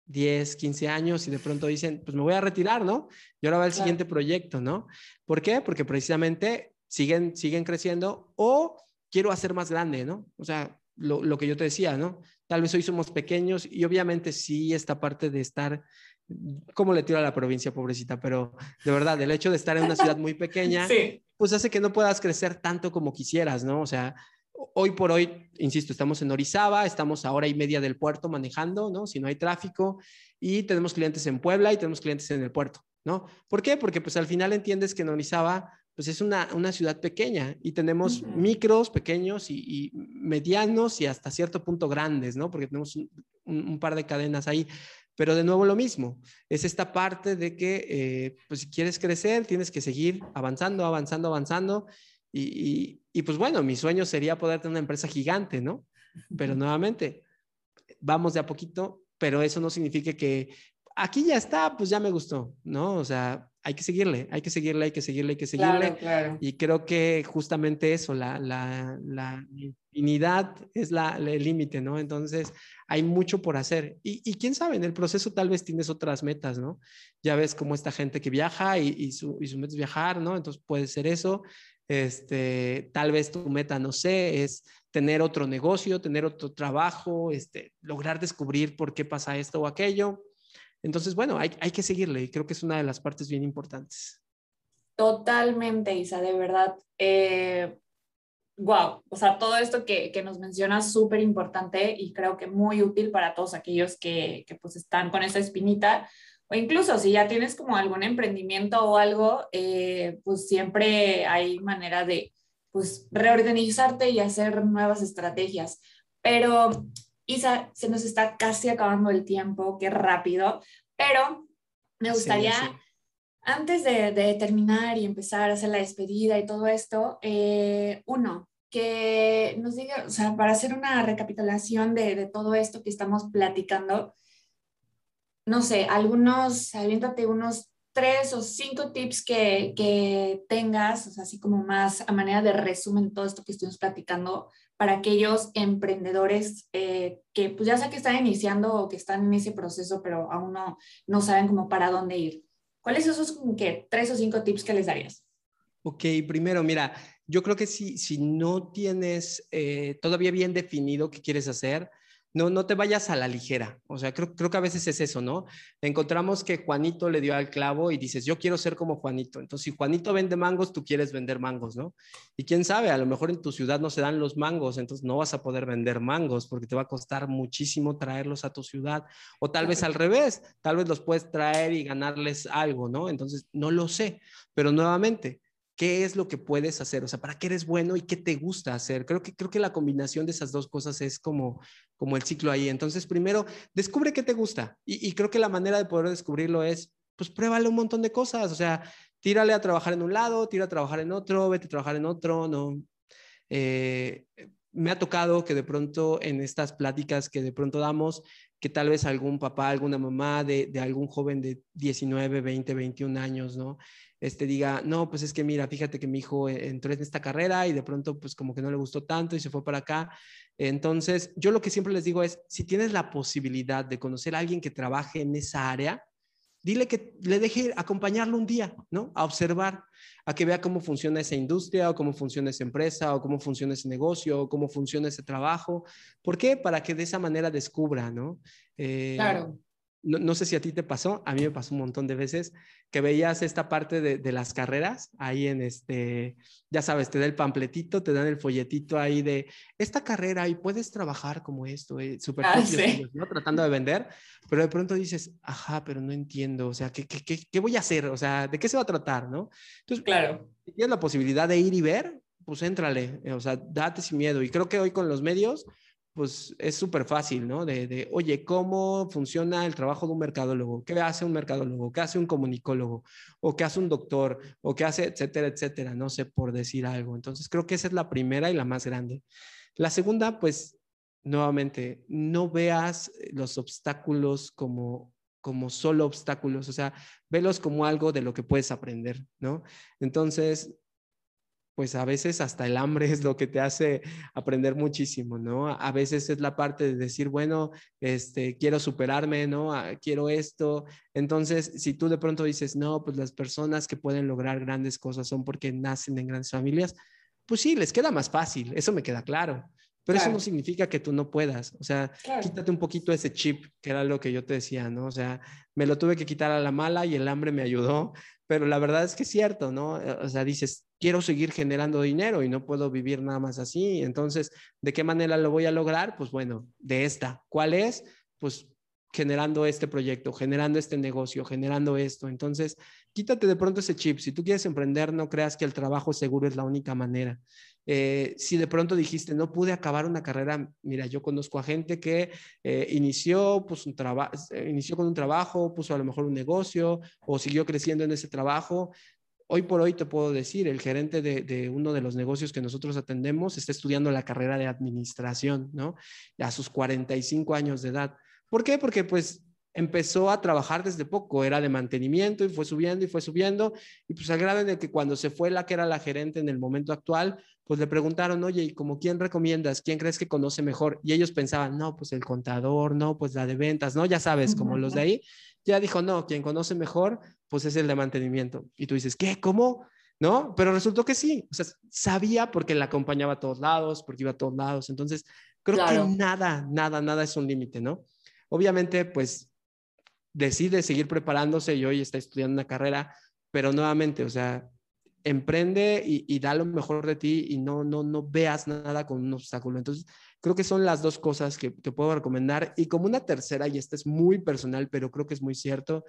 10, 15 años y de pronto dicen, pues me voy a retirar, ¿no? Y ahora va el siguiente proyecto, ¿no? ¿Por qué? Porque precisamente siguen, siguen creciendo o quiero hacer más grande, ¿no? O sea, lo, lo, que yo te decía, ¿no? Tal vez hoy somos pequeños y obviamente sí esta parte de estar, como le tiro a la provincia, pobrecita, pero de verdad, el hecho de estar en una ciudad muy pequeña, pues hace que no puedas crecer tanto como quisieras, ¿no? O sea, hoy por hoy, insisto, estamos en Orizaba, estamos a hora y media del puerto manejando, ¿no? Si no hay tráfico, y tenemos clientes en Puebla y tenemos clientes en el puerto, ¿no? ¿Por qué? Porque pues al final entiendes que en Orizaba, pues es una, ciudad pequeña y tenemos micros, pequeños y, medianos y hasta cierto punto grandes, ¿no? Porque tenemos un, par de cadenas ahí. Pero de nuevo lo mismo, es esta parte de que, eh, pues si quieres crecer, tienes que seguir avanzando, avanzando, avanzando y, y, pues bueno, mi sueño sería poder tener una empresa gigante, ¿no? Pero nuevamente, vamos de a poquito, pero eso no significa que aquí ya está, pues ya me gustó, ¿no? O sea, hay que seguirle, hay que seguirle, hay que seguirle, hay que seguirle. Y creo que justamente eso, la, la, la infinidad es la, el límite, ¿no? Entonces, hay mucho por hacer. Y, y, quién sabe, en el proceso tal vez tienes otras metas, ¿no? Ya ves como esta gente que viaja y, y, su, y su meta es viajar, ¿no? Entonces puede ser eso. Este, tal vez tu meta, no sé, es tener otro negocio, tener otro trabajo, este, lograr descubrir por qué pasa esto o aquello. Entonces, bueno, hay, hay que seguirle y creo que es una de las partes bien importantes. Totalmente, Isa, de verdad. Eh, wow, o sea, todo esto que, que nos mencionas súper importante y creo que muy útil para todos aquellos que, que pues están con esa espinita o incluso si ya tienes como algún emprendimiento o algo, eh, pues siempre hay manera de pues reorganizarte y hacer nuevas estrategias. Pero Isa, se nos está casi acabando el tiempo, qué rápido, pero me gustaría, antes de, terminar y empezar a hacer la despedida y todo esto, eh, uno, que nos diga, o sea, para hacer una recapitulación de, de todo esto que estamos platicando, no sé, algunos, aviéntate unos tres o cinco tips que, que tengas, o sea, así como más a manera de resumen todo esto que estuvimos platicando para aquellos emprendedores eh, que pues ya sea que están iniciando o que están en ese proceso, pero aún no, no saben como para dónde ir. ¿Cuáles son esos como que tres o cinco tips que les darías? Ok, primero, mira, yo creo que si, si no tienes eh, todavía bien definido qué quieres hacer, no, no te vayas a la ligera. O sea, creo, creo que a veces es eso, ¿no? Encontramos que Juanito le dio al clavo y dices, yo quiero ser como Juanito. Entonces, si Juanito vende mangos, tú quieres vender mangos, ¿no? Y quién sabe, a lo mejor en tu ciudad no se dan los mangos, entonces no vas a poder vender mangos porque te va a costar muchísimo traerlos a tu ciudad. O tal vez al revés, tal vez los puedes traer y ganarles algo, ¿no? Entonces, no lo sé. Pero nuevamente, qué es lo que puedes hacer, o sea, para qué eres bueno y qué te gusta hacer. Creo que, creo que la combinación de esas dos cosas es como, como el ciclo ahí. Entonces, primero, descubre qué te gusta y, creo que la manera de poder descubrirlo es, pues pruébale un montón de cosas, o sea, tírale a trabajar en un lado, tira a trabajar en otro, vete a trabajar en otro, ¿no? Eh, me ha tocado que de pronto en estas pláticas que de pronto damos, que tal vez algún papá, alguna mamá de, de algún joven de 19, 20, 21 años, ¿no? Este, diga, no, pues es que mira, fíjate que mi hijo e, entró en esta carrera y de pronto pues como que no le gustó tanto y se fue para acá. Entonces, yo lo que siempre les digo es, si tienes la posibilidad de conocer a alguien que trabaje en esa área, dile que le deje acompañarlo un día, ¿no? A observar, a que vea cómo funciona esa industria o cómo funciona esa empresa o cómo funciona ese negocio o cómo funciona ese trabajo. ¿Por qué? Para que de esa manera descubra, ¿no? Eh, claro no, sé si a ti te pasó, a mí me pasó un montón de veces que veías esta parte de, las carreras ahí en este, ya sabes, te da el pampletito, te dan el folletito ahí de esta carrera y puedes trabajar como esto, eh, súper ah, ¿no? Tratando de vender, pero de pronto dices, ajá, pero no entiendo, o sea, ¿qué, qué, qué, qué voy a hacer? O sea, ¿de qué se va a tratar, no? Entonces, claro. Si tienes la posibilidad de ir y ver, pues éntrale, o sea, date sin miedo. Y creo que hoy con los medios, pues es súper fácil, ¿no? De, oye, ¿cómo funciona el trabajo de un mercadólogo? ¿Qué hace un mercadólogo? ¿Qué hace un comunicólogo? ¿O qué hace un doctor? ¿O qué hace, etcétera, etcétera? No sé, por decir algo. Entonces, creo que esa es la primera y la más grande. La segunda, pues, nuevamente, no veas los obstáculos como como solo obstáculos, o sea, velos como algo de lo que puedes aprender, ¿no? Entonces, pues a veces hasta el hambre es lo que te hace aprender muchísimo, ¿no? A veces es la parte de decir, bueno, este, quiero superarme, ¿no? Ah, quiero esto. Entonces, si tú de pronto dices, no, pues las personas que pueden lograr grandes cosas son porque nacen en grandes familias, pues sí, les queda más fácil, eso me queda claro. Pero eso no significa que tú no puedas. O sea, quítate un poquito ese chip, que era lo que yo te decía, ¿no? O sea, me lo tuve que quitar a la mala y el hambre me ayudó, pero la verdad es que es cierto, ¿no? O sea, dices, quiero seguir generando dinero y no puedo vivir nada más así. Entonces, ¿de qué manera lo voy a lograr? Pues bueno, de esta. ¿Cuál es? Pues generando este proyecto, generando este negocio, generando esto. Entonces, quítate de pronto ese chip. Si tú quieres emprender, no creas que el trabajo seguro es la única manera. Eh, si de pronto dijiste, no pude acabar una carrera, mira, yo conozco a gente que eh, inició, pues, un eh, inició con un trabajo, puso a lo mejor un negocio o siguió creciendo en ese trabajo. Hoy por hoy te puedo decir, el gerente de, uno de los negocios que nosotros atendemos está estudiando la carrera de administración, ¿no? A sus 45 años de edad. ¿Por qué? Porque pues empezó a trabajar desde poco, era de mantenimiento y fue subiendo y fue subiendo, y pues al grado en que cuando se fue la que era la gerente en el momento actual, pues le preguntaron, oye, ¿y como quién recomiendas? ¿Quién crees que conoce mejor? Y ellos pensaban, no, pues el contador, no, pues la de ventas, no, ya sabes, como los de ahí, ya dijo, no, quien conoce mejor, pues es el de mantenimiento. Y tú dices, ¿qué? ¿Cómo? ¿No? Pero resultó que sí, o sea, sabía porque la acompañaba a todos lados, porque iba a todos lados, entonces creo que nada, nada, nada es un límite, ¿no? Obviamente, pues decide seguir preparándose y hoy está estudiando una carrera, pero nuevamente, o sea, emprende y, da lo mejor de ti y no, no, no veas nada con un obstáculo. Entonces, creo que son las dos cosas que te puedo recomendar. Y como una tercera, y esta es muy personal, pero creo que es muy cierto,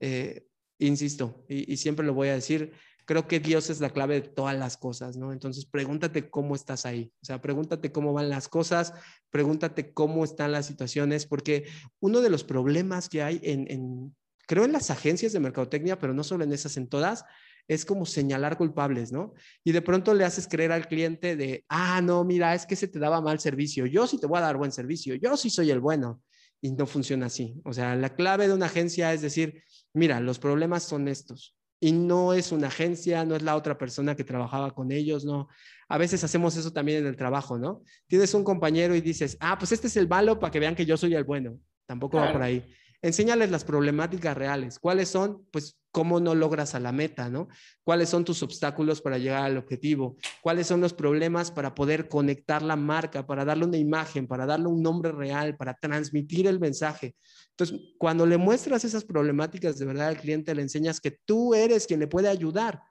eh, insisto, y, siempre lo voy a decir, creo que Dios es la clave de todas las cosas, ¿no? Entonces, pregúntate cómo estás ahí, o sea, pregúntate cómo van las cosas, pregúntate cómo están las situaciones, porque uno de los problemas que hay en, en creo en las agencias de mercadotecnia, pero no solo en esas, en todas, es como señalar culpables, ¿no? Y de pronto le haces creer al cliente de, ah, no, mira, es que se te daba mal servicio, yo sí te voy a dar buen servicio, yo sí soy el bueno. Y no funciona así. O sea, la clave de una agencia es decir, mira, los problemas son estos y no es una agencia, no es la otra persona que trabajaba con ellos, no. A veces hacemos eso también en el trabajo, ¿no? Tienes un compañero y dices, ah, pues este es el malo para que vean que yo soy el bueno. Tampoco va por ahí. Enséñales las problemáticas reales. ¿Cuáles son? Pues cómo no logras a la meta, ¿no? ¿Cuáles son tus obstáculos para llegar al objetivo? ¿Cuáles son los problemas para poder conectar la marca, para darle una imagen, para darle un nombre real, para transmitir el mensaje? Entonces, cuando le muestras esas problemáticas de verdad al cliente, le enseñas que tú eres quien le puede ayudar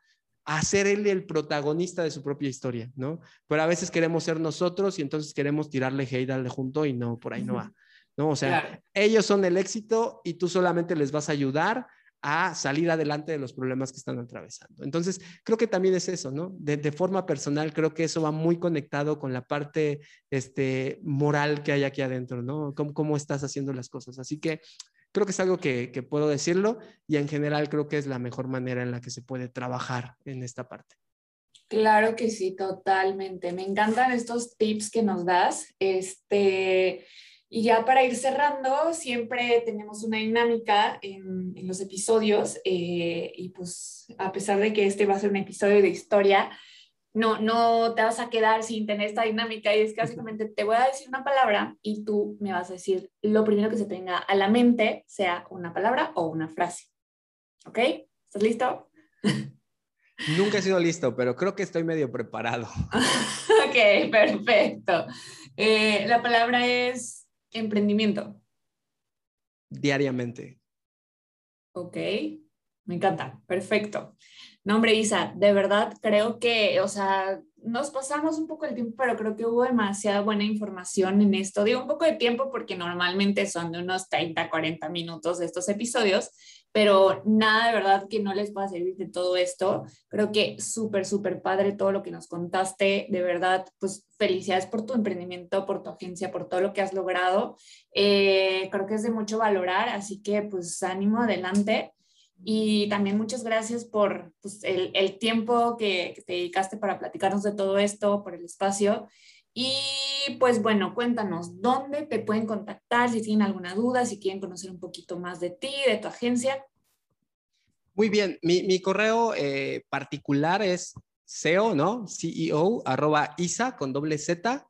a ser él el protagonista de su propia historia, ¿no? Pero a veces queremos ser nosotros y entonces queremos tirarle hate al de junto y no, por ahí no va. ¿no? O sea, ellos son el éxito y tú solamente les vas a ayudar a salir adelante de los problemas que están atravesando. Entonces, creo que también es eso, ¿no? De, forma personal, creo que eso va muy conectado con la parte este, moral que hay aquí adentro, ¿no? Cómo, cómo estás haciendo las cosas. Así que creo que es algo que, que puedo decirlo y en general creo que es la mejor manera en la que se puede trabajar en esta parte. Claro que sí, totalmente. Me encantan estos tips que nos das. Este, y ya para ir cerrando, siempre tenemos una dinámica en, en los episodios eh, y pues a pesar de que este va a ser un episodio de historia, no, no te vas a quedar sin tener esta dinámica y es que básicamente te voy a decir una palabra y tú me vas a decir lo primero que se tenga a la mente, sea una palabra o una frase. ¿Ok? ¿Estás listo? Nunca he sido listo, pero creo que estoy medio preparado. ok, perfecto. Eh, la palabra es Emprendimiento. diariamente. Ok, me encanta, perfecto. No, hombre, Isa, de verdad creo que, o sea, nos pasamos un poco el tiempo, pero creo que hubo demasiada buena información en esto. Digo un poco de tiempo porque normalmente son de unos 30, 40 minutos estos episodios, pero nada de verdad que no les pueda servir de todo esto. Creo que súper, súper padre todo lo que nos contaste. De verdad, pues felicidades por tu emprendimiento, por tu agencia, por todo lo que has logrado. Eh, creo que es de mucho valorar, así que pues ánimo adelante. Y también muchas gracias por pues, el, el, tiempo que, que, te dedicaste para platicarnos de todo esto, por el espacio. Y pues bueno, cuéntanos, ¿dónde te pueden contactar si tienen alguna duda, si quieren conocer un poquito más de ti, de tu agencia? Muy bien, mi, mi correo eh, particular es CEO, ¿no? CEO, arroba isa con doble Z,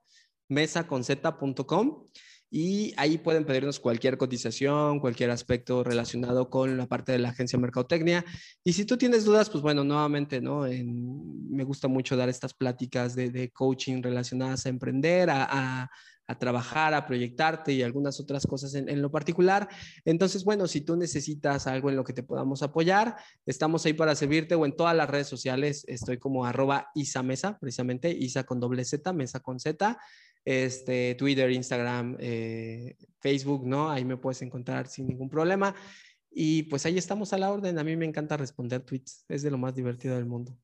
mesa con Z.com y ahí pueden pedirnos cualquier cotización, cualquier aspecto relacionado con la parte de la agencia Mercadotecnia. Y si tú tienes dudas, pues bueno, nuevamente, ¿no? me gusta mucho dar estas pláticas de, coaching relacionadas a emprender, a, trabajar, a proyectarte y algunas otras cosas en, lo particular. Entonces, bueno, si tú necesitas algo en lo que te podamos apoyar, estamos ahí para servirte o en todas las redes sociales. Estoy como arroba Isa Mesa, precisamente, Isa con doble Z, Mesa con Z este, Twitter, Instagram, eh, Facebook, ¿no? Ahí me puedes encontrar sin ningún problema. Y pues ahí estamos a la orden. A mí me encanta responder tweets. Es de lo más divertido del mundo.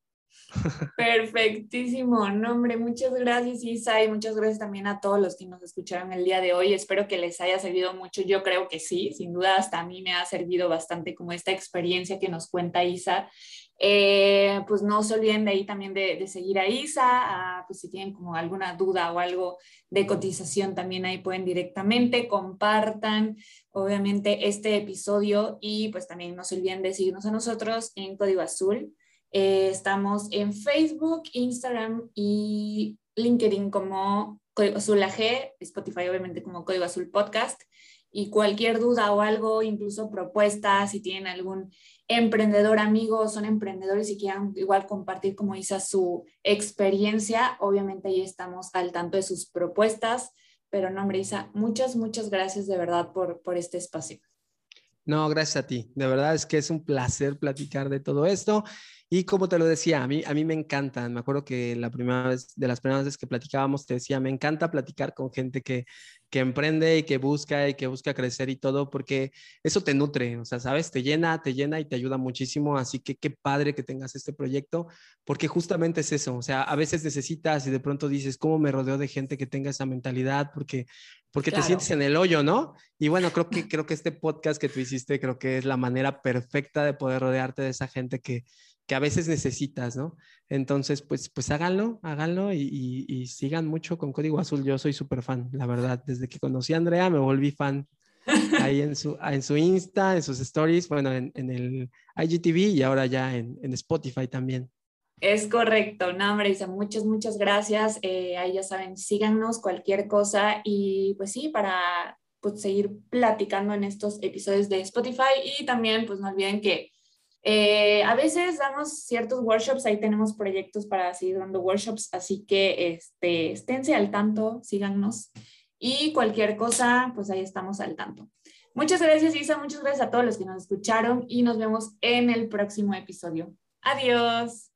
Perfectísimo, nombre. Muchas gracias, Isa, y muchas gracias también a todos los que nos escucharon el día de hoy. Espero que les haya servido mucho. Yo creo que sí, sin duda, hasta a mí me ha servido bastante como esta experiencia que nos cuenta Isa eh, pues no se olviden de ahí también de, seguir a Isa, pues si tienen como alguna duda o algo de cotización también ahí pueden directamente, compartan obviamente este episodio y pues también no se olviden de seguirnos a nosotros en Código Azul. Eh, estamos en Facebook, Instagram y LinkedIn como Código Azul AG, Spotify obviamente como Código Azul Podcast y cualquier duda o algo, incluso propuestas, si tienen algún emprendedor amigo, son emprendedores y quieran igual compartir, como dice, su experiencia, obviamente ahí estamos al tanto de sus propuestas. Pero no, hombre, Isa, muchas, muchas gracias de verdad por, por este espacio. No, gracias a ti. De verdad es que es un placer platicar de todo esto. Y como te lo decía, a mí, a mí me encantan. Me acuerdo que la primera vez, de las primeras veces que platicábamos, te decía, me encanta platicar con gente que, que emprende y que busca y que busca crecer y todo, porque eso te nutre, o sea, sabes, te llena, te llena y te ayuda muchísimo. Así que qué padre que tengas este proyecto, porque justamente es eso. O sea, a veces necesitas y de pronto dices, ¿cómo me rodeo de gente que tenga esa mentalidad? Porque porque te sientes en el hoyo, ¿no? Y bueno, creo que, creo que este podcast que tú hiciste, creo que es la manera perfecta de poder rodearte de esa gente que, que a veces necesitas, ¿no? Entonces, pues, pues háganlo, háganlo y, y, sigan mucho con Código Azul. Yo soy súper fan, la verdad. Desde que conocí a Andrea me volví fan ahí en su, en su Insta, en sus stories, bueno, en, en el IGTV y ahora ya en, en Spotify también. Es correcto, no, Marisa, muchas, muchas gracias. Eh, ahí ya saben, síganos cualquier cosa y pues sí, para pues, seguir platicando en estos episodios de Spotify y también pues no olviden que eh, a veces damos ciertos workshops, ahí tenemos proyectos para seguir dando workshops, así que este, esténse al tanto, síganos y cualquier cosa, pues ahí estamos al tanto. Muchas gracias Isa, muchas gracias a todos los que nos escucharon y nos vemos en el próximo episodio. Adiós.